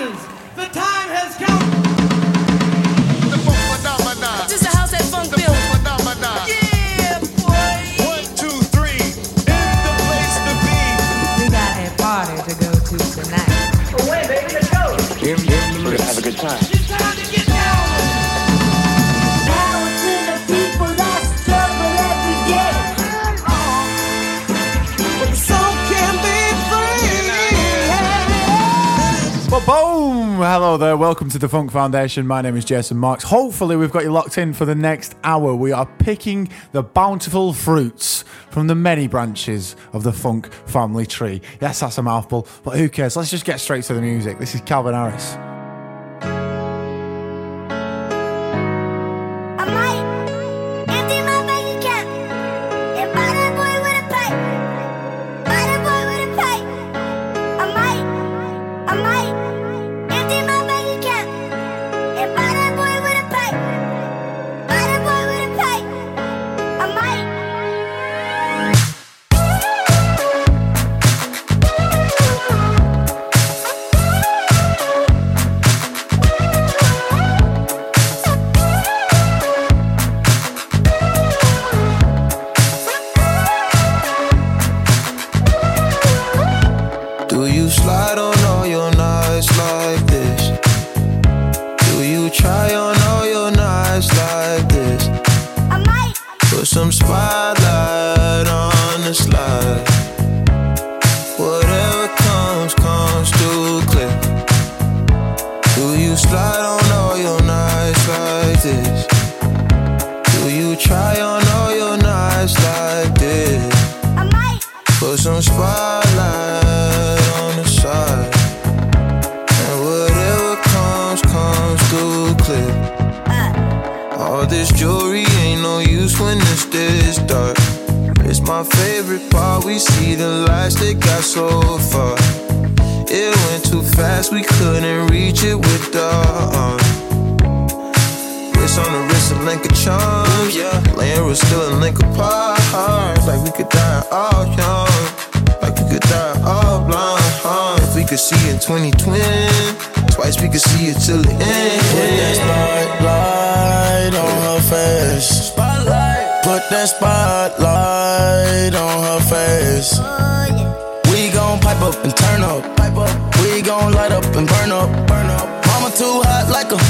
sisters, the time there, welcome to the Funk Foundation. My name is Jason Marks. Hopefully, we've got you locked in for the next hour. We are picking the bountiful fruits from the many branches of the funk family tree. Yes, that's a mouthful, but who cares? Let's just get straight to the music. This is Calvin Harris. Some spotlight on the side. And whatever comes, comes through clear. All this jewelry ain't no use when it's this dark. It's my favorite part. We see the lights that got so far. It went too fast, we couldn't reach it with the arm. Wrist on the wrist, a link of charms. Yeah, laying was still a link apart. Like we could die all young. Like we could die all blind. If we could see in 2020, twice we could see it till the end. Put that spotlight on her face. Spotlight. Put that spotlight on her face. Oh. We gon' pipe up and turn up. Pipe up. We gon' light up and burn up. Burn up. Mama too hot like a like what? Mama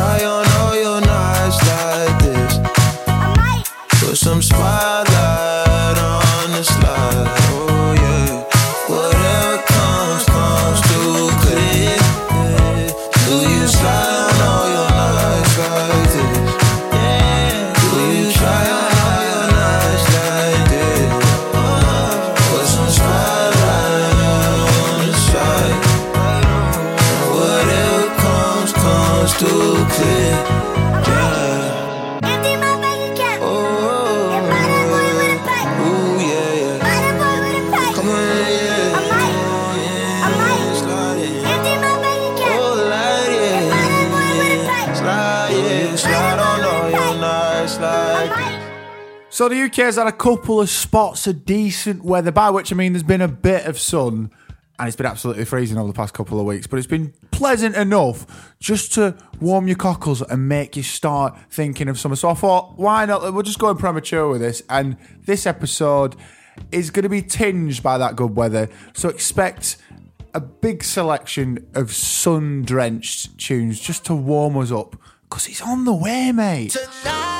this? Do you try on all your nights like this? Put some spotlight Has had a couple of spots of decent weather, by which I mean there's been a bit of sun, and it's been absolutely freezing over the past couple of weeks, but it's been pleasant enough just to warm your cockles and make you start thinking of summer. So I thought, why not? We're just going premature with this, and this episode is going to be tinged by that good weather. So expect a big selection of sun drenched tunes just to warm us up. Because it's on the way, mate. I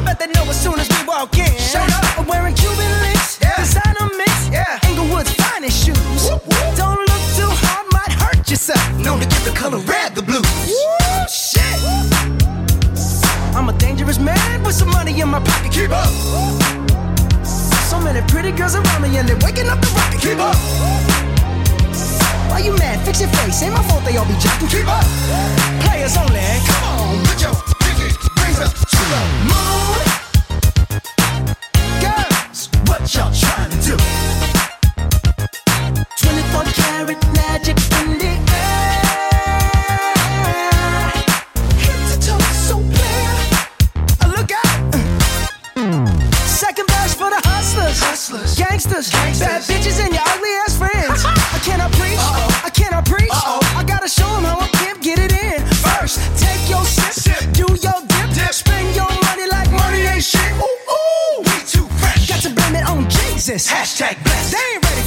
I bet they know as soon as we walk in. Shut up. I'm wearing Cuban links, yeah. designer mix, yeah. Inglewood's finest shoes. Whoop, whoop. Don't look too hard, might hurt yourself. Known to give the color red the blues. Woo, shit. I'm a dangerous man with some money in my pocket. Keep up. So many pretty girls around me and they're waking up the rocket. Keep up. Why you mad? Fix your face. Ain't my fault they all be jocking. Keep up. Players only. Come on, put your what y'all trying to do? 24 karat magic in the air. To so look out. Second for the hustlers. Gangsters, gangsters, bad bitches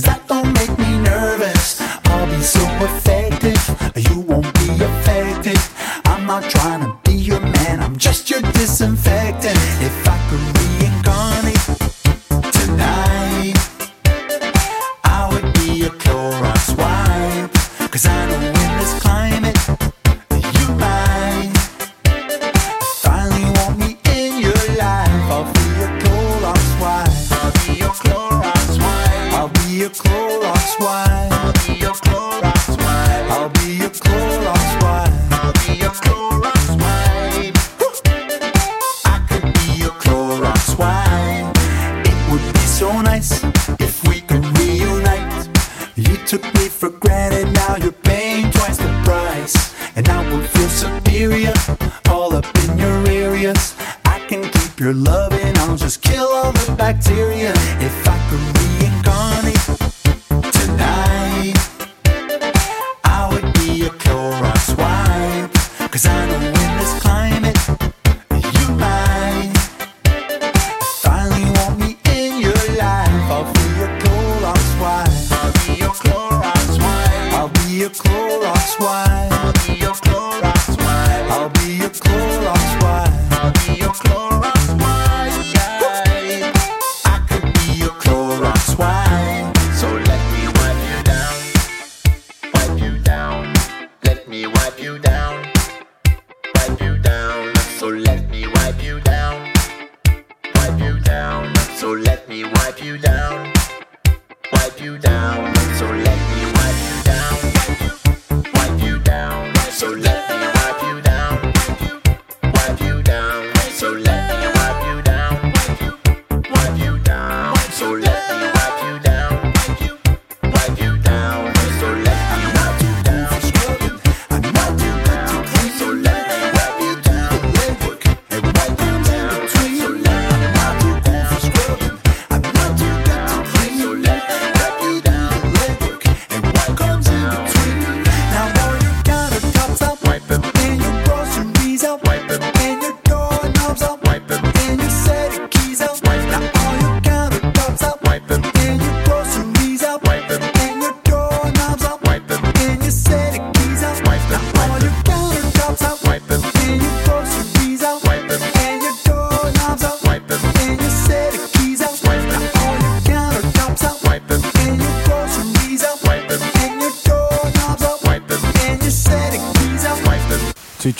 Cause that don't make me nervous.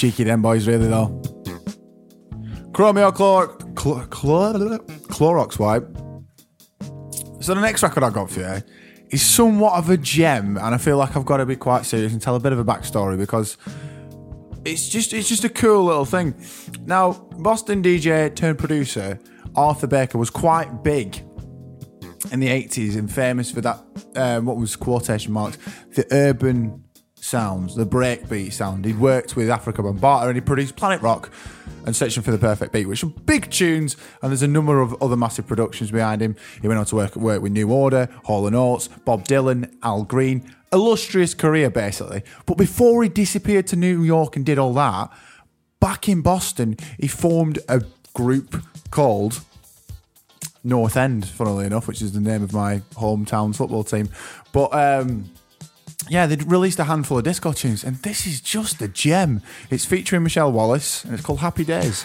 Cheeky, them boys, really, though. Chromeo Chlor- Chlor- Clorox wipe. So the next record I got for you is somewhat of a gem, and I feel like I've got to be quite serious and tell a bit of a backstory because it's just it's just a cool little thing. Now, Boston DJ turned producer Arthur Baker was quite big in the 80s and famous for that um, what was quotation marks the urban sounds the breakbeat sound. He'd worked with Afrika Bambaataa and he produced Planet Rock and Section for the Perfect Beat which are big tunes and there's a number of other massive productions behind him. He went on to work, work with New Order Hall & Oates Bob Dylan Al Green. Illustrious career basically. But before he disappeared to New York and did all that back in Boston he formed a group called North End, funnily enough, which is the name of my hometown football team. But um, yeah, they released a handful of disco tunes, and this is just a gem. It's featuring Michelle Wallace, and it's called Happy Days.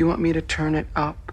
You want me to turn it up?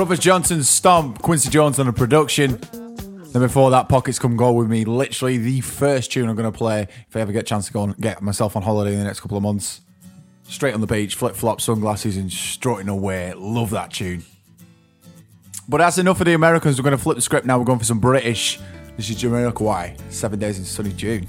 Brothers Johnson's Stomp, Quincy Jones on the production. Then before that, Pockets Come Go With Me, literally the first tune I'm going to play if I ever get a chance to go and get myself on holiday in the next couple of months. Straight on the beach, flip flop, sunglasses, and strutting away. Love that tune. But that's enough of the Americans. We're going to flip the script now. We're going for some British. This is Jamiroquai, Seven Days in Sunny June.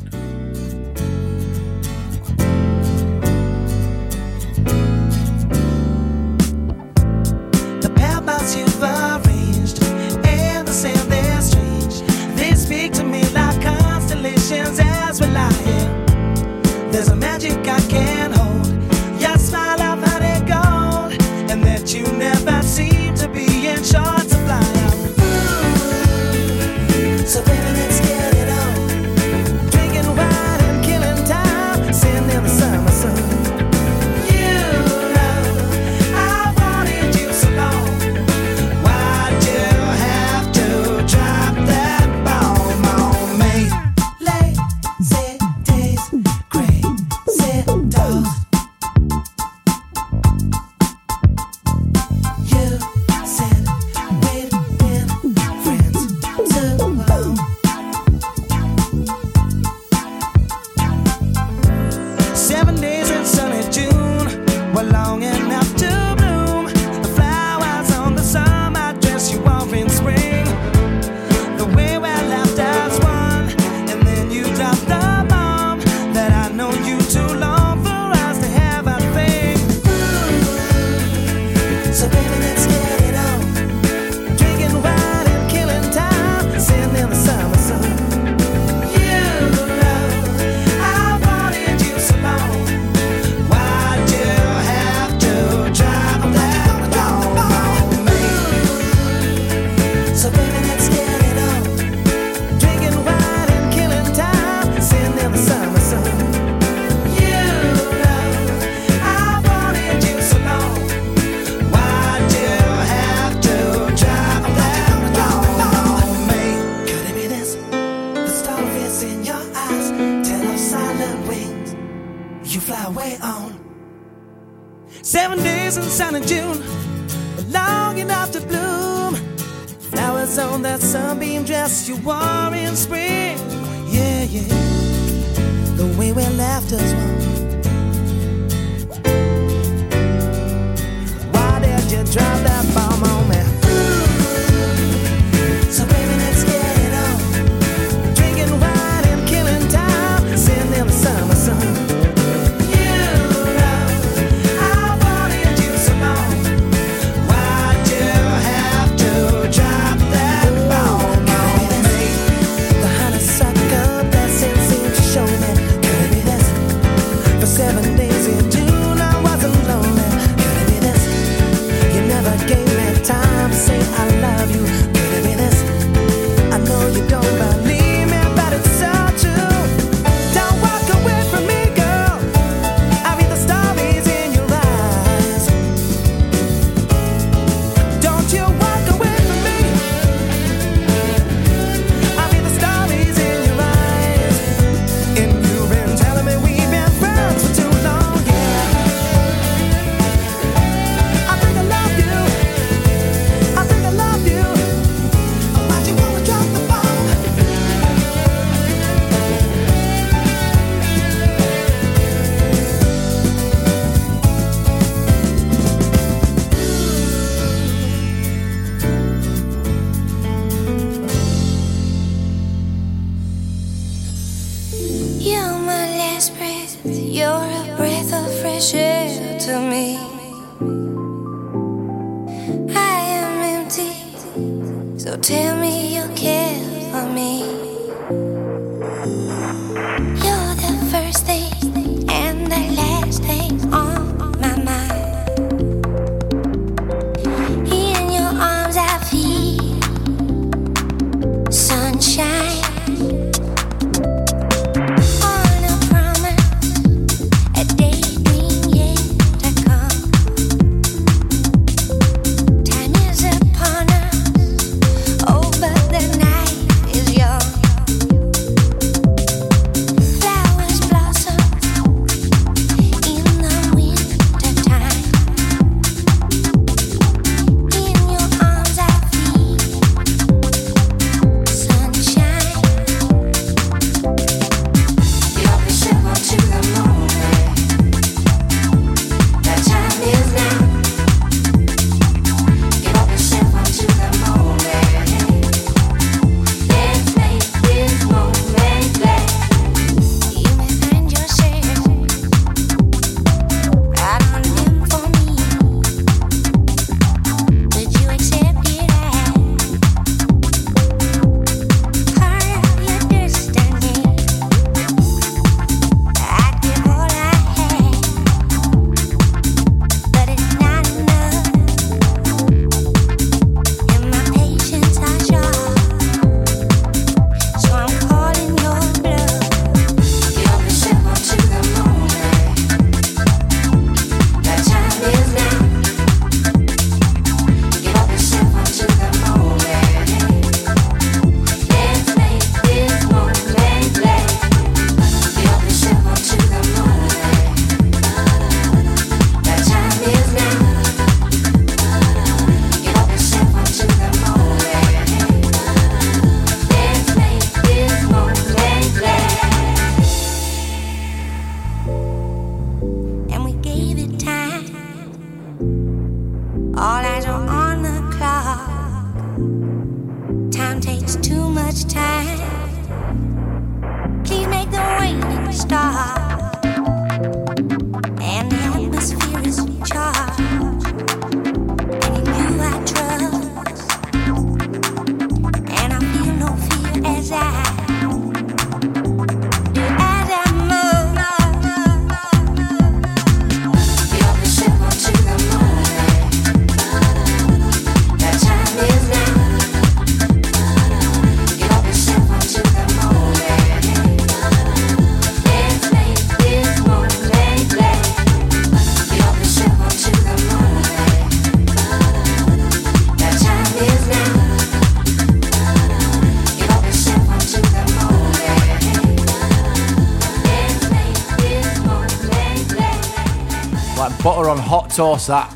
Like butter on hot toast, that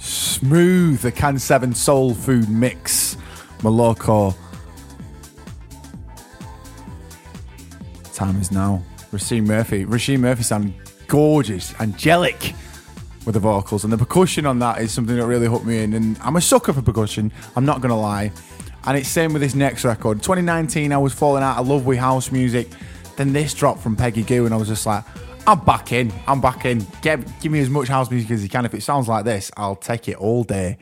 smooth. The Can 7 soul food mix. Moloko. Time is now. Róisín Murphy. Róisín Murphy sounded gorgeous, angelic with the vocals. And the percussion on that is something that really hooked me in. And I'm a sucker for percussion, I'm not going to lie. And it's same with this next record. 2019, I was falling out of love with house music. Then this dropped from Peggy Gou, and I was just like, I'm back in. I'm back in. Give, give me as much house music as you can. If it sounds like this, I'll take it all day.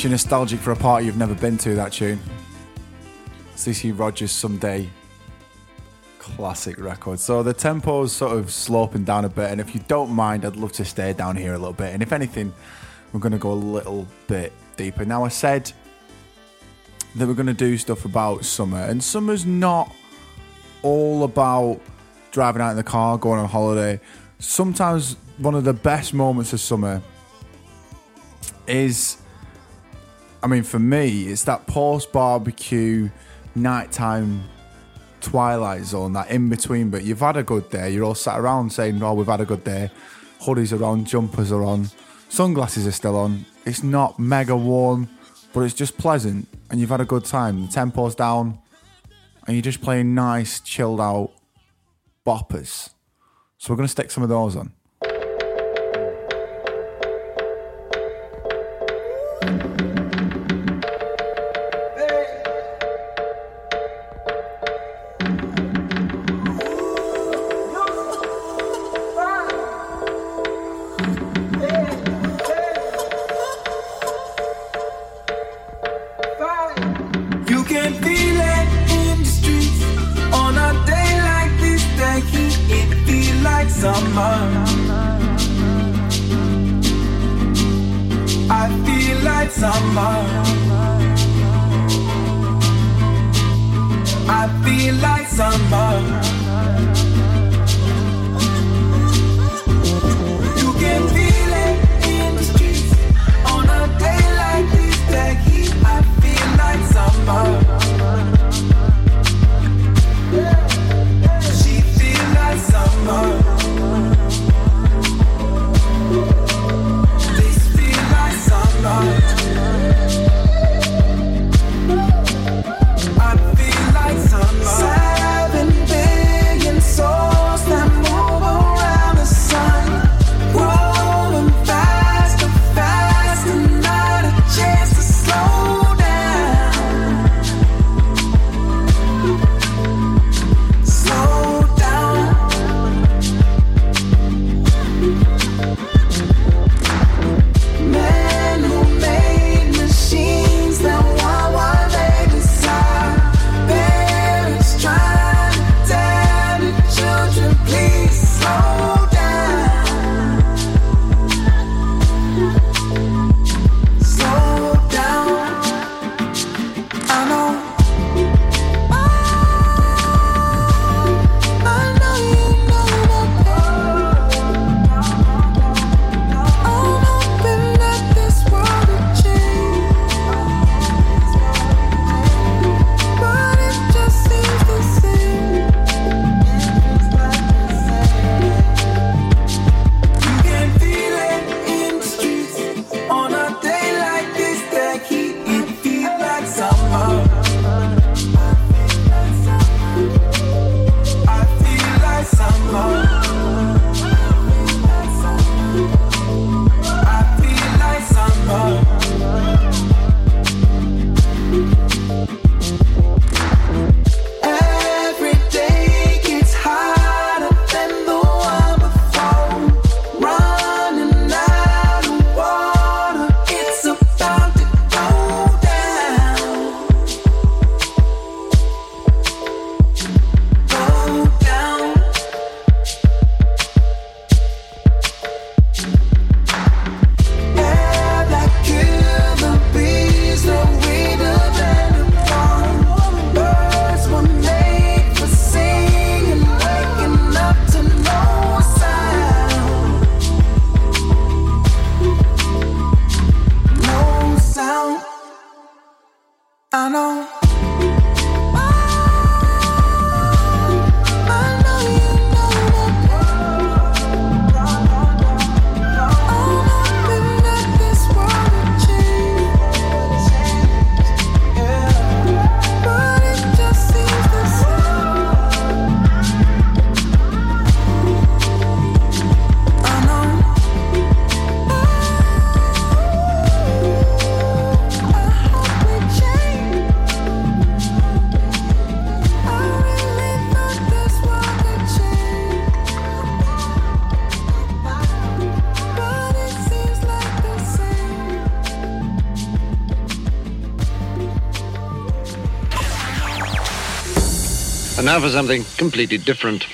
Makes you nostalgic for a party you've never been to, that tune. CeCe Rogers Someday. Classic record. So the tempo's sort of sloping down a bit, and if you don't mind, I'd love to stay down here a little bit. And if anything, we're going to go a little bit deeper. Now, I said that we're going to do stuff about summer, and summer's not all about driving out in the car, going on holiday. Sometimes one of the best moments of summer is, I mean, for me, it's that post barbecue nighttime twilight zone, that in between But You've had a good day, you're all sat around saying, Oh, we've had a good day. Hoodies are on, jumpers are on, sunglasses are still on. It's not mega warm, but it's just pleasant, and you've had a good time. The tempo's down, and you're just playing nice, chilled out boppers. So we're to stick some of those on. Now for something completely different.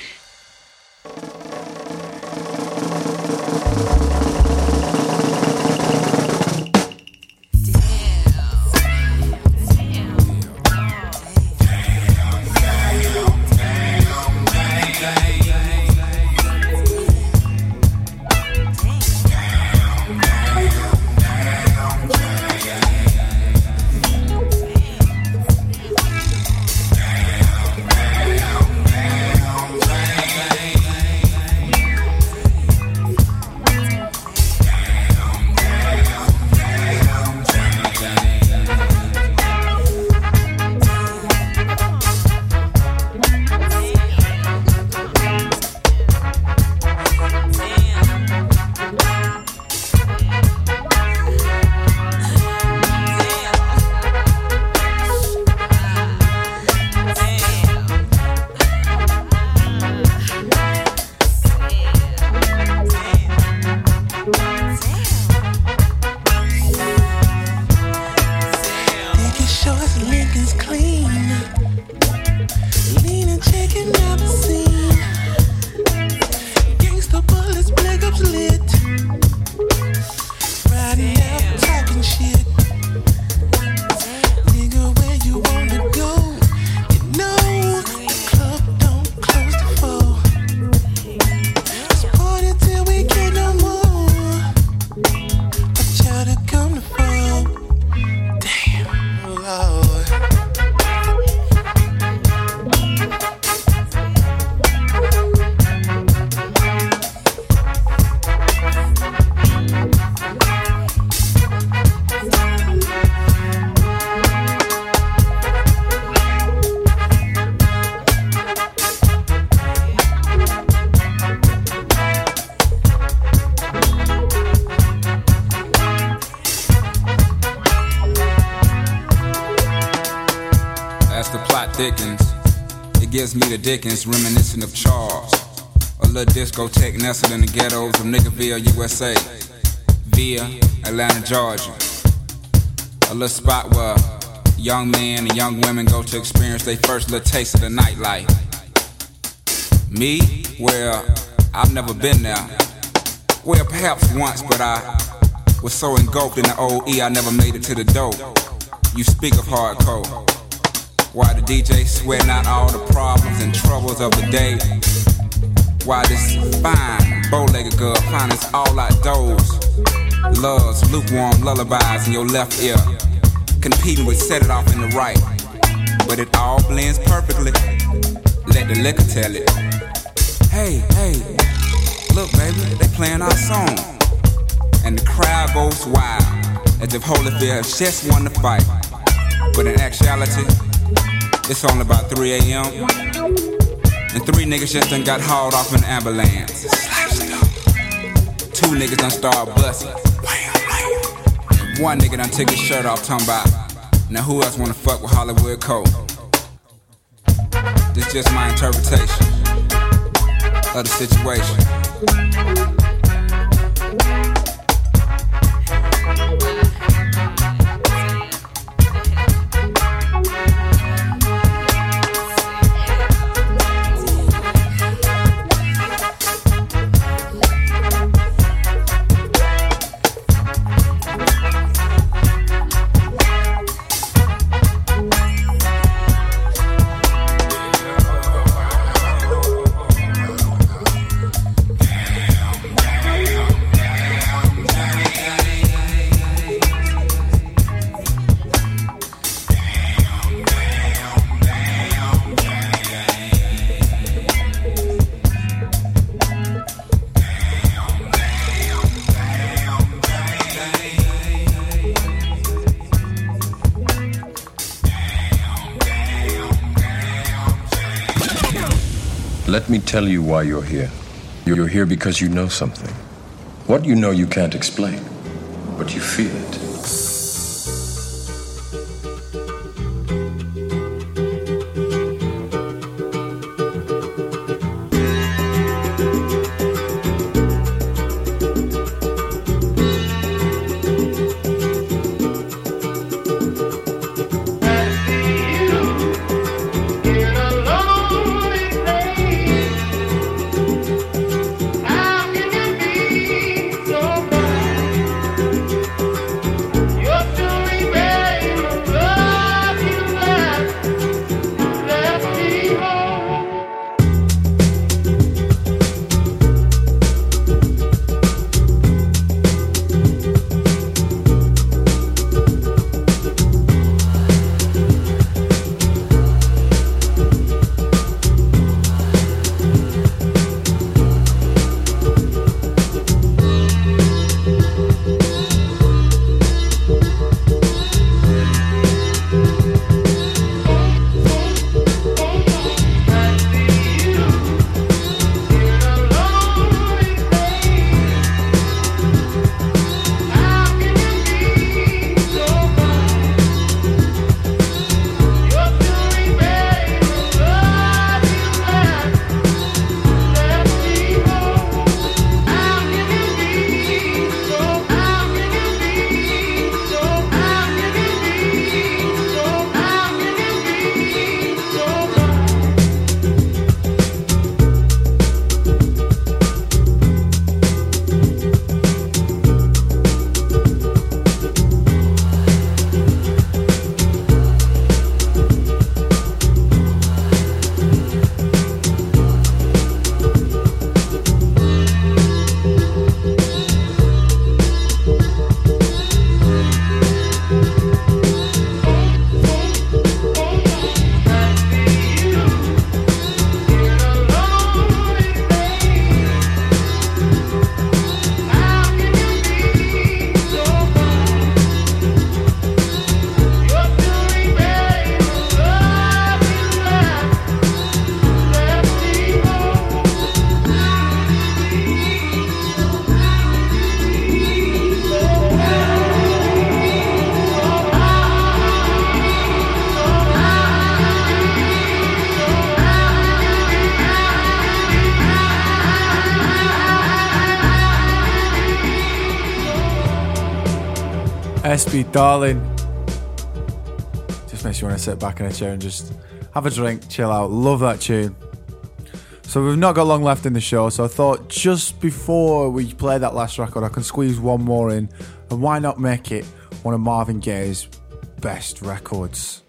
Dickens, reminiscent of Charles. A little discotheque nestled in the ghettos of Niggerville, USA, via Atlanta, Georgia. A little spot where young men and young women go to experience their first little taste of the nightlife. Me? Well, I've never been there. Well, perhaps once, but I was so engulfed in the OE, I never made it to the door. You speak of hardcore. Why the DJ sweating out all the problems and troubles of the day? Why this fine, bow-legged girl finds all outdoors? Loves lukewarm lullabies in your left ear, competing with set it off in the right. But it all blends perfectly. Let the liquor tell it. Hey, hey, look, baby, they playing our song, and the crowd goes wild as if Holyfield just won the fight. But in actuality, it's only about 3 a.m. And three niggas just done got hauled off in an ambulance. Two niggas done started busting. One nigga done took his shirt off, talking about, now who else wanna fuck with Hollywood Cole? This just my interpretation of the situation. Tell you why you're here. You're here because you know something. What you know you can't explain, but you feel it. Esbe Darling. Just makes you want to sit back in a chair and just have a drink, chill out. Love that tune. So we've not got long left in the show, so I thought just before we play that last record, I can squeeze one more in, and why not make it one of Marvin Gaye's best records?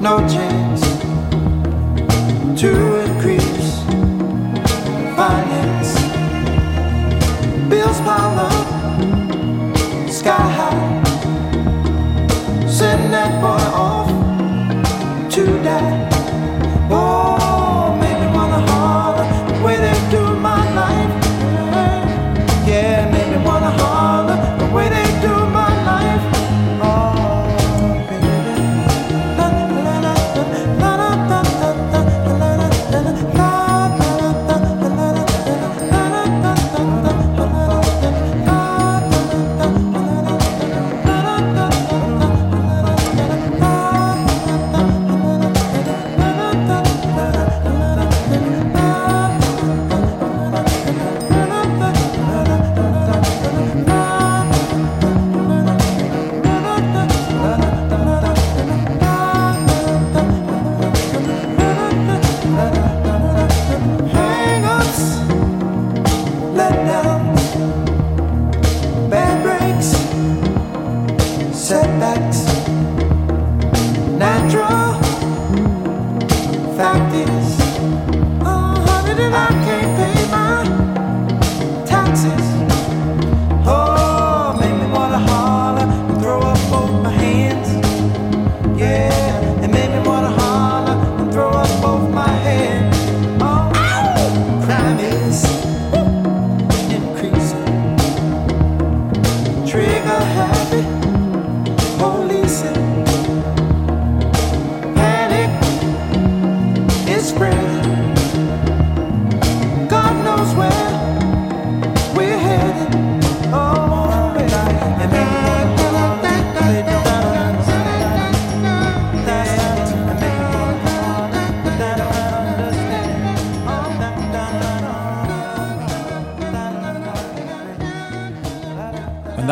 No chance to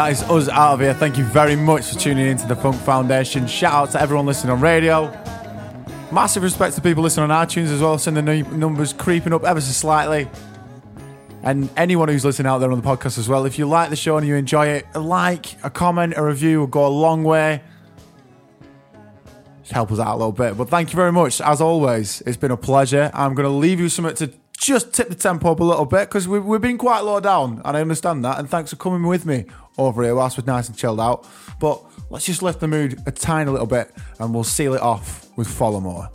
that is us out of here. Thank you very much for tuning into the Funk Foundation. Shout out to everyone listening on radio. Massive respect to people listening on iTunes as well, seeing the nu- numbers creeping up ever so slightly. And anyone who's listening out there on the podcast as well, if you like the show and you enjoy it, a like, a comment, a review will go a long way. Help us out a little bit. But thank you very much. As always, it's been a pleasure. I'm going to leave you something to just tip the tempo up a little bit because we've, we've been quite low down, and I understand that. And thanks for coming with me over here whilst we're nice and chilled out. But let's just lift the mood a tiny little bit and we'll seal it off with Folamour.